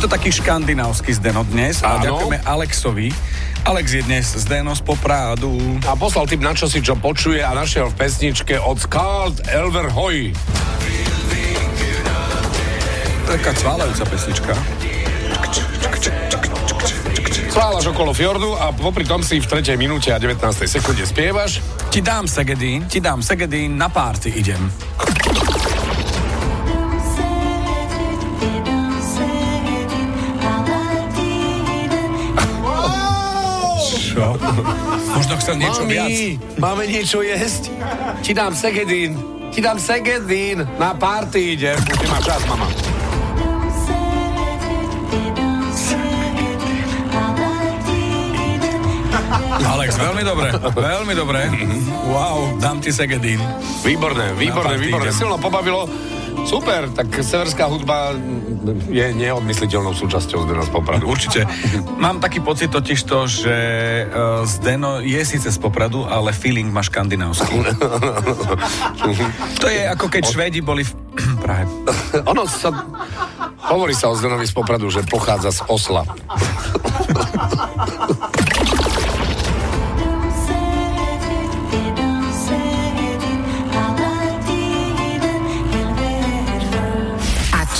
to taký škandinávsky Zdeno dnes a Áno. ďakujeme Alexovi. Alex je dnes Zdeno z Poprádu. A poslal tip na čo si, čo počuje a našiel v pesničke od Skald Elver Hoy. Taká cválajúca pesnička. Sválaš okolo fjordu a popri tom si v 3. minúte a 19. sekunde spievaš. Ti dám Segedín, ti dám Segedín, na párty idem. Čo? Možno chcel niečo Mami, viac. máme niečo jesť? Ti dám segedín. Ti dám segedín. Na party idem. Už nemá čas, mama. Alex, veľmi dobre, veľmi dobre. Wow, dám ti Segedín. Výborné, výborné, výborné. Silno pobavilo. Super, tak severská hudba je neodmysliteľnou súčasťou z nás Popradu. Určite. Mám taký pocit totiž to, že uh, Zdeno je síce z Popradu, ale feeling má škandinávsky. to je ako keď Švédi boli v Prahe. Ono sa... Hovorí sa o Zdenovi z Popradu, že pochádza z Osla.